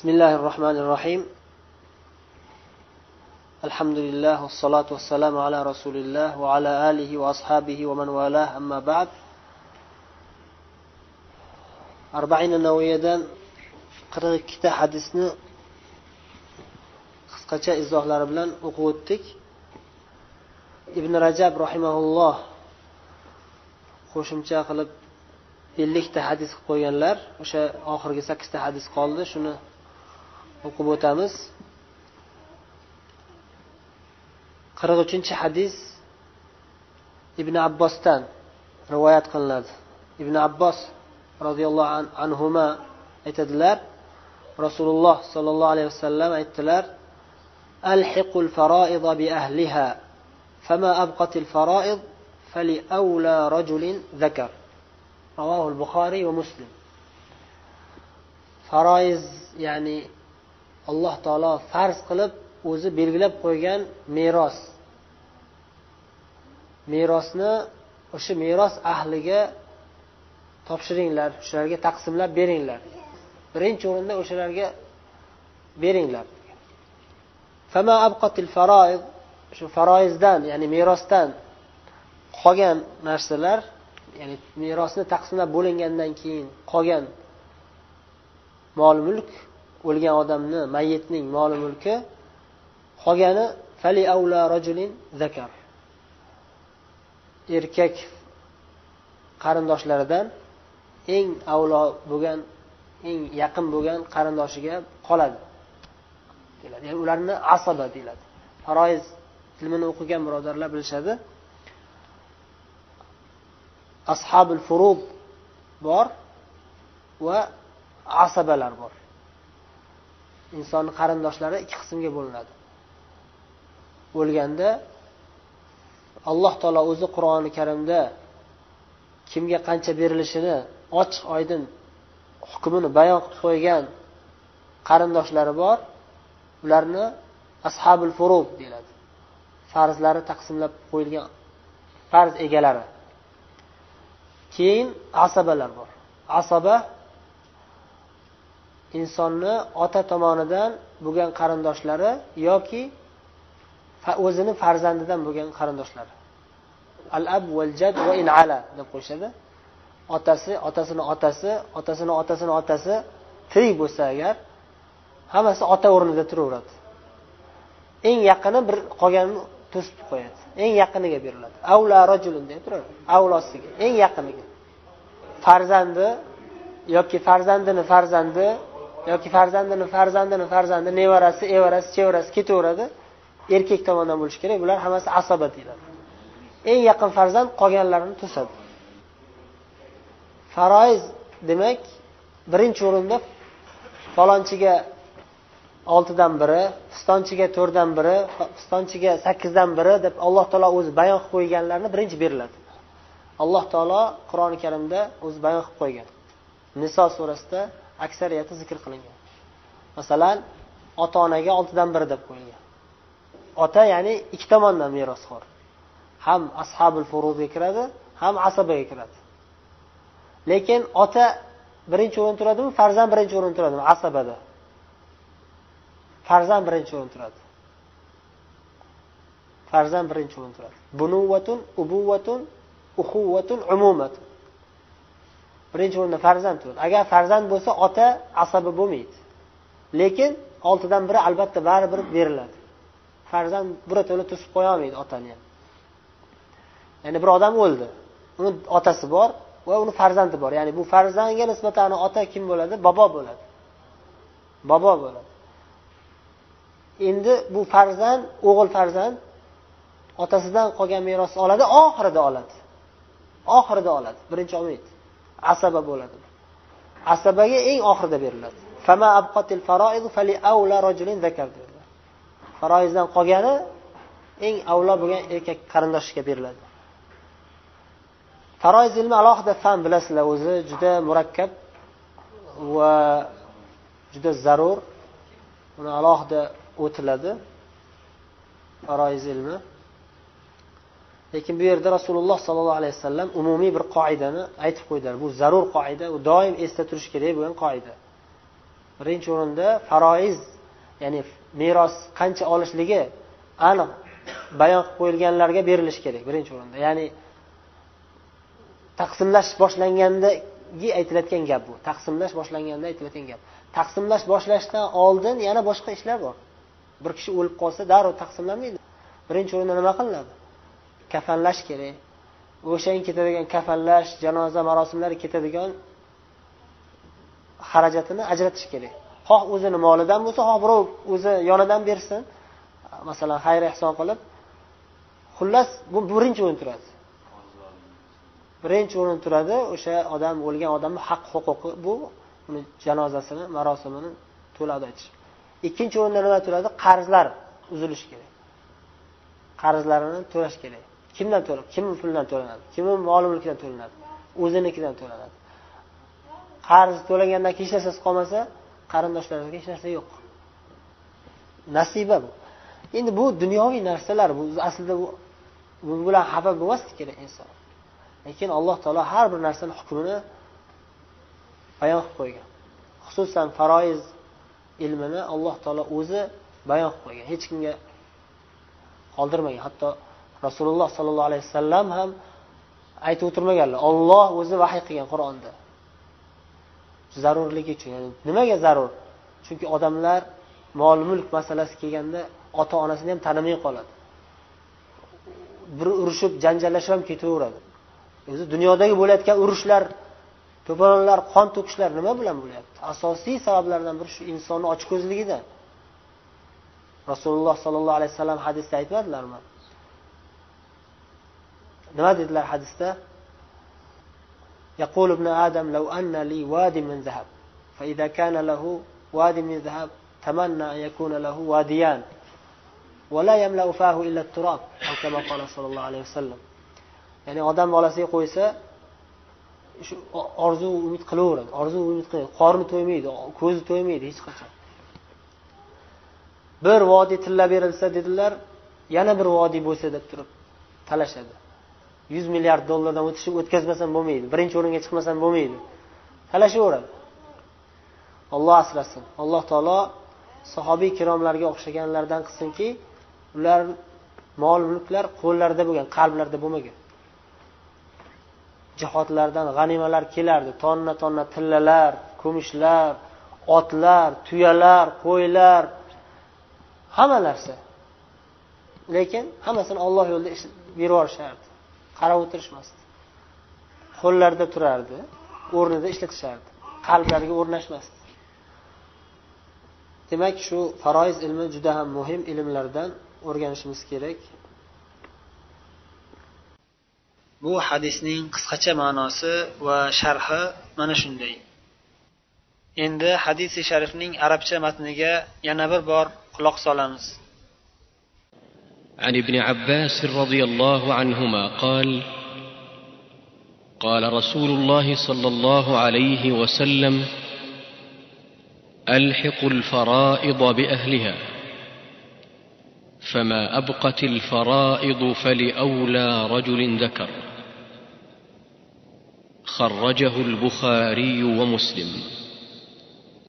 بسم الله الرحمن الرحيم. الحمد لله والصلاة والسلام على رسول الله وعلى آله وأصحابه ومن والاه. أما بعد أربعين نوويا قرر كتاب حديثنا. قصقشة إزوه لربلان أقوتك. ابن رجاب رحمه الله qo'shimcha qilib ellikta hadis qilib qo'yganlar o'sha oxirgi sakkizta hadis qoldi shuni o'qib o'tamiz qirq uchinchi hadis ibn abbosdan rivoyat qilinadi ibn abbos roziyallohu anhu aytadilar rasululloh sollallohu alayhi vasallam aytdilar ألحقوا الفرائض بأهلها فما أبقت الفرائض فلأولى رجل ذكر رواه البخاري ومسلم faroiz ya'ni alloh taolo farz qilib o'zi belgilab qo'ygan meros. Merosni o'sha meros ahliga topshiringlar shularga taqsimlab beringlar. Birinchi o'rinda o'shalarga beringlar. Shu faroizdan ya'ni merosdan qolgan narsalar ya'ni merosni taqsimlab bo'lingandan keyin qolgan mol mulk o'lgan odamni mayitning moli mulki qolgani fali avla rajulin zakar. Erkak qarindoshlaridan eng avlo bo'lgan eng yaqin bo'lgan qarindoshiga qoladi. Deyiladi. Ya'ni ularni asaba deyiladi. Faroiz ilmini o'qigan birodarlar bilishadi. Ashabul furud bor va asabalar bor. Insonni qarindoshlari ikki qismga bo'linadi. O'lganda alloh taolo o'zi qur'oni karimda kimga qancha berilishini ochiq oydin hukmini bayon qilib qo'ygan qarindoshlari bor ularni ashabul furub deyiladi. Farzlari taqsimlab qo'yilgan farz egalari. Keyin asabalar bor. Asaba insonni ota tomonidan bo'lgan qarindoshlari yoki o'zini farzandidan bo'lgan qarindoshlari. Al ab val jad va in ala deb qo'yishadi. Otasi otasini otasi otasini otasini otasi tirik bo'lsa agar hammasi ota o'rnida turaveradi. Eng yaqini bir qolganini to'sib qo'yadi. Eng yaqiniga beriladi. Avla rajulin deb turadi avlosiga eng yaqiniga. Farzandi yoki farzandini farzandi yoki farzandini farzandini farzandi nevarasi evarasi chevarasi ketaveradi. Erkak tomonidan bo'lishi kerak. Bular hammasi asoba deyiladi. Eng yaqin farzand qolganlarini to'sadi. Faroiz demak birinchi o'rinda falonchiga oltidan biri pistonchiga to'rtdan biri pistonchiga sakkizdan biri deb alloh taolo o'zi bayon qilib qo'yganlarni birinchi beriladi. Alloh taolo qur'oni karimda o'zi bayon qilib qo'ygan. Niso surasida aksariyati zikr qilingan. Masalan ota onaga oltidan biri deb qo'yilgan. Ota ya'ni ikki tomondan merosxo'r. Ham ashabul furuzga kiradi ham asabaga kiradi. Lekin ota birinchi o'rin turadimi farzand birinchi o'rin turadimi? Asabada. Farzand birinchi o'rin turadi. Farzand birinchi o'rin turadi. Bunuvatun ubuvatun uhuvatun umumatun. Birinchi o'rinda farzand turadi agar farzand bo'lsa ota asabi bo'lmaydi. Lekin oltidan biri albatta baribir beriladi. Farzand birato'la to'sib qo'ya olmaydi otani ham. Ya'ni bir odam o'ldi. Uni otasi bor va uni farzandi bor. Ya'ni bu farzandga nisbatan ota kim bo'ladi? Bobo bo'ladi. Bobo bo'ladi. Endi bu farzand o'g'il farzand otasidan qolgan merosni oladi oxirida oladi. Oxirida oladi. Birinchi olmaydi. Asaba bo'ladi. Asabaga eng oxirida beriladi. Faroizdan qolgani eng avlo bo'lgan erkak qarindoshiga beriladi. Faroiz ilmi alohida fan bilasizlar o'zi juda murakkab va juda zarur. Uni alohida o'tiladi faroiz ilmi. Lekin bu yerda rasululloh sollallohu alayhi vasallam umumiy bir qoidani aytib qo'ydilar. Bu zarur qoida u doim esda turish kerak bo'lgan qoida. Birinchi o'rinda faroiz ya'ni meros qancha olishligi aniq bayon qilib qo'yilganlarga berilishi kerak birinchi o'rinda. Ya'ni taqsimlash boshlangandagi aytilayotgan gap bu. Taqsimlash boshlanganda aytilayotgan gap. Taqsimlash boshlashdan oldin yana boshqa ishlar bor. Bir kishi o'lib qolsa darrov taqsimlanmaydi. Birinchi o'rinda nima qilinadi? Kafanlash kerak. O'shaning ketadigan kafanlash janoza marosimlari ketadigan xarajatini ajratish kerak. Xoh o'zini molidan bo'lsa xoh birov o'zi yonidan bersin. Masalan xayr ehson qilib xullas bu birinchi o'rin turadi. Birinchi o'rin turadi o'sha odam o'lgan odamni haq huquqi bu uni janozasini marosimini to'la ado etish ikkinchi o'rinda nima turadi? Qarzlar uzilishi kerak. Qarzlarini to'lash kerak. Kimdan to'la kimni pulidan to'lanadi? Kimni mol mulkidan to'lanadi? O'zinikidan to'lanadi. Qarz to'lagandan keyin hech narsasi qolmasa qarindoshlaringizga hech narsa yo'q. Nasiba bu. Endi bu dunyoviy narsalar bu. Aslida bu bilan xafa bo'lmaslik kerak inson. Lekin alloh taolo har bir narsani hukmini bayon qilib qo'ygan. Xususan faroiz ilmini alloh taolo o'zi bayon qilib qo'ygan. Hech kimga qoldirmagan. Hatto rasululloh sollallohu alayhi vasallam ham aytib o'tirmaganlar. Olloh o'zi vahiy qilgan qur'onda. Zarurligi uchun ya'ni nimaga zarur? Chunki odamlar mol mulk masalasi kelganda ota onasini ham tanimay qoladi. Bir urushib janjallashib ham ketaveradi. O'zi dunyodagi bo'layotgan urushlar to'polonlar qon to'kishlar nima bilan bo'lyapti? Asosiy sabablardan biri shu insonni ochko'zligidan rasululloh sollallohu alayhi vasallam hadisda aytmadilarmi? nima dedilar hadisda يقول ابن آدم لو أن لي واد من ذهب فإذا كان له واد من ذهب تمنى أن يكون له واديان ولا يملأ فاه إلا التراب أو كما قال صلى الله عليه وسلم ya'ni odam bolasiga qo'ysa shu orzu umid qilaveradi orzu umid qiladi qorni to'ymaydi ko'zi to'ymaydi hech qachon bir vodiy tilla berilsa dedilar yana bir vodiy bo'lsa deb turib talashadi Yuz milliard dollardan o'tishib o'tkazmasam bo'lmaydi. Birinchi o'ringa chiqmasam bo'lmaydi. Talashaveradi olloh asrasin. Alloh taolo sahobiy kiromlarga o'xshaganlardan qilsinki ular mol mulklar qo'llarida bo'lgan qalblarida bo'lmagan. Jihodlardan g'animalar kelardi. Tonna tonna tillalar kumushlar otlar tuyalar qo'ylar hamma narsa lekin hammasini olloh yo'lida berib yuborishardi. Qarab o'tirishmasdi. Qo'llarida turardi o'rnida ishlatishardi qalblariga o'rnashmasdi. Demak shu faroiz ilmi juda ham muhim ilmlardan o'rganishimiz kerak. Bu hadisning qisqacha ma'nosi va sharhi mana shunday. Endi hadisi sharifning arabcha matniga yana bir bor quloq solamiz. عن ابن عباس رضي الله عنهما قال قال رسول الله صلى الله عليه وسلم الحقوا الفرائض بأهلها فما أبقت الفرائض فلأولى رجل ذكر. خرجه البخاري ومسلم.